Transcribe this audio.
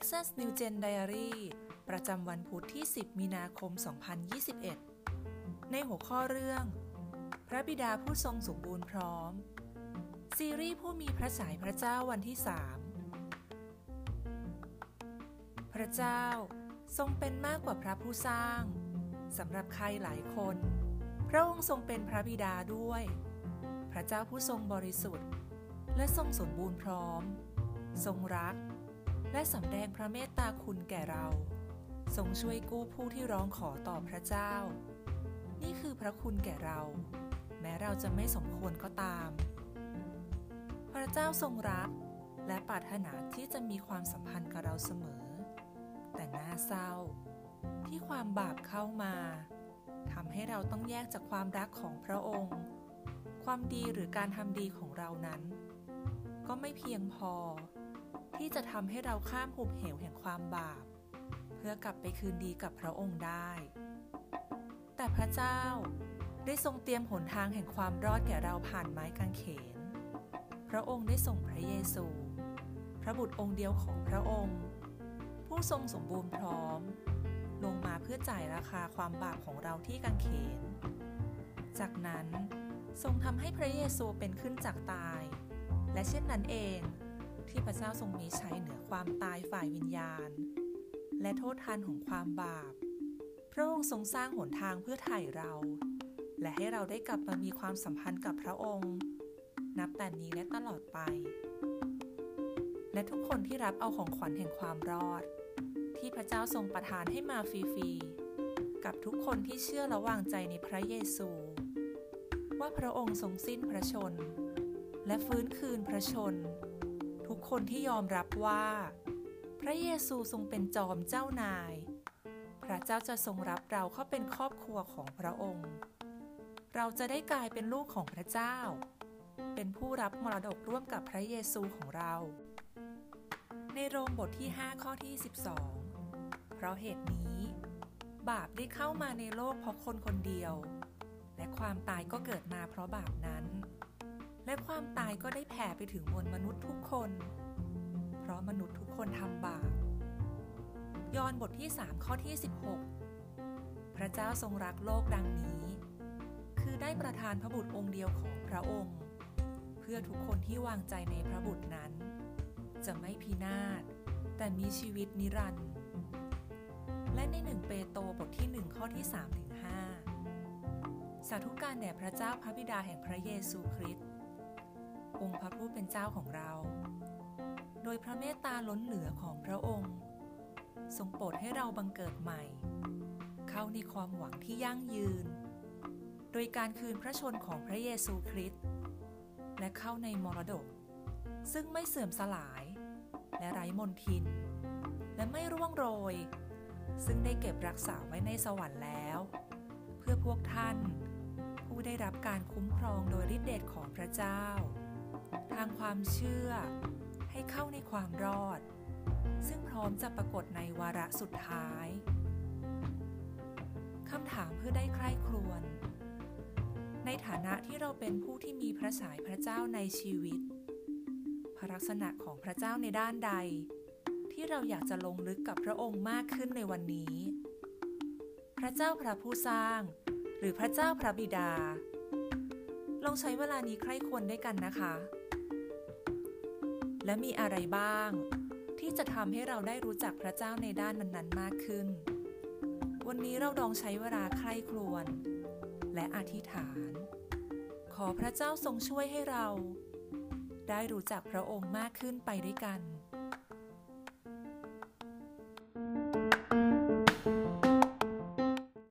Texas New Gen Diary ประจำวันพุธที่ 10 มีนาคม 2021 ในหัวข้อเรื่อง พระบิดาผู้ทรงสมบูรณ์พร้อม ซีรีส์ผู้มีพระฉายพระเจ้าวันที่ 3 พระเจ้าทรงเป็นมากกว่าพระผู้สร้างสำหรับใครหลายคน พระองค์ทรงเป็นพระบิดาด้วย พระเจ้าผู้ทรงบริสุทธิ์ และทรงสมบูรณ์พร้อม ทรงรัก และสำแดงพระเมตตาคุณแก่เรา ทรงช่วยกู้ผู้ที่ร้องขอต่อพระเจ้า นี่คือพระคุณแก่เรา แม้เราจะไม่สมควรก็ตาม พระเจ้าทรงรัก และปรารถนาที่จะมีความสัมพันธ์กับเราเสมอ แต่น่าเศร้า ที่ความบาปเข้ามาทำให้เราต้องแยกจากความรักของพระองค์ ความดีหรือการทำดีของเรานั้น ก็ไม่เพียงพอ ที่จะทำให้เราข้ามหุบเหวแห่งความบาป เพื่อกลับไปคืนดีกับพระองค์ได้ แต่พระเจ้าได้ทรงเตรียมหนทางแห่งความรอดแก่เราผ่านไม้กางเขน พระองค์ได้ส่งพระเยซู พระบุตรองค์เดียวของพระองค์ ผู้ทรงสมบูรณ์พร้อม ลงมาเพื่อจ่ายราคาความบาปของเราที่กางเขน จากนั้นทรงทำให้พระเยซูเป็นขึ้นจากตาย และเช่นนั้นเอง ที่พระเจ้าทรงมีใชัยเหนือความตายฝ่ายวิญญาณ และโทษทันของความบาป พระองค์ทรงสร้างหนทางเพื่อไถ่เรา และให้เราได้กลับมามีความสัมพันธ์กับพระองค์ นับแต่นี้และตลอดไป และทุกคนที่รับเอาของขวัญแห่งความรอด ที่พระเจ้าทรงประทานให้มาฟรีๆกับทุกคนที่เชื่อและวางใจในพระเยซู ว่าพระองค์ทรงสิ้นพระชน และฟื้นคืนพระชน กคนที่ยอมรับว่า พระเยซูทรงเป็นจอมเจ้านาย พระเจ้าจะทรงรับเราเข้าเป็นครอบครัวของพระองค์ เราจะได้กลายเป็นลูกของพระเจ้า เป็นผู้รับมรดกร่วมกับพระเยซูของเรา ในโรมบทที่ 5 ข้อที่ 12 เพราะเหตุนี้ บาปได้เข้ามาในโลกเพราะคนคนเดียว และความตายก็เกิดมาเพราะบาปนั้น และความตายก็ได้แผ่ไปถึงมวลมนุษย์ทุกคน เพราะมนุษย์ทุกคนทำบาป ยอห์นบทที่ 3 ข้อที่ 16 พระเจ้าทรงรักโลกดังนี้ คือได้ประทานพระบุตรองค์เดียวของพระองค์ เพื่อทุกคนที่วางใจในพระบุตรนั้น จะไม่พินาศ แต่มีชีวิตนิรันดร์ และในหนึ่งเปโตรบทที่ 1 ข้อที่3ถึง5สาธุการแด่พระเจ้าพระบิดาแห่งพระเยซูคริสต์ องค์พระผู้เป็นเจ้าของเรา โดยพระเมตตาล้นเหลือของพระองค์ ทรงโปรดให้เราบังเกิดใหม่ เข้าในความหวังที่ยั่งยืน โดยการคืนพระชนของพระเยซูคริสต์และเข้าในมรดก ซึ่งไม่เสื่อมสลาย และไร้มนทิน และไม่ร่วงโรย ซึ่งได้เก็บรักษาไว้ในสวรรค์แล้ว เพื่อพวกท่าน ผู้ได้รับการคุ้มครองโดยฤทธิเดชของพระเจ้า ทางความเชื่อให้เข้าในความรอด ซึ่งพร้อมจะปรากฏในวาระสุดท้าย คำถามเพื่อได้ใคร่ครวญในฐานะที่เราเป็นผู้ที่มีพระฉายพระเจ้าในชีวิต พระลักษณะของพระเจ้าในด้านใด ที่เราอยากจะลงลึกกับพระองค์มากขึ้นในวันนี้ พระเจ้าพระผู้สร้าง หรือพระเจ้าพระบิดา ลองใช้เวลานี้ใคร่ควรด้วยกันนะคะ และมีอะไรบ้าง ที่จะทำให้เราได้รู้จักพระเจ้าในด้านนั้นๆมากขึ้น วันนี้เราลองใช้เวลาใคร่ครวญและอธิษฐาน ขอพระเจ้าทรงช่วยให้เรา ได้รู้จักพระองค์มากขึ้นไปด้วยกัน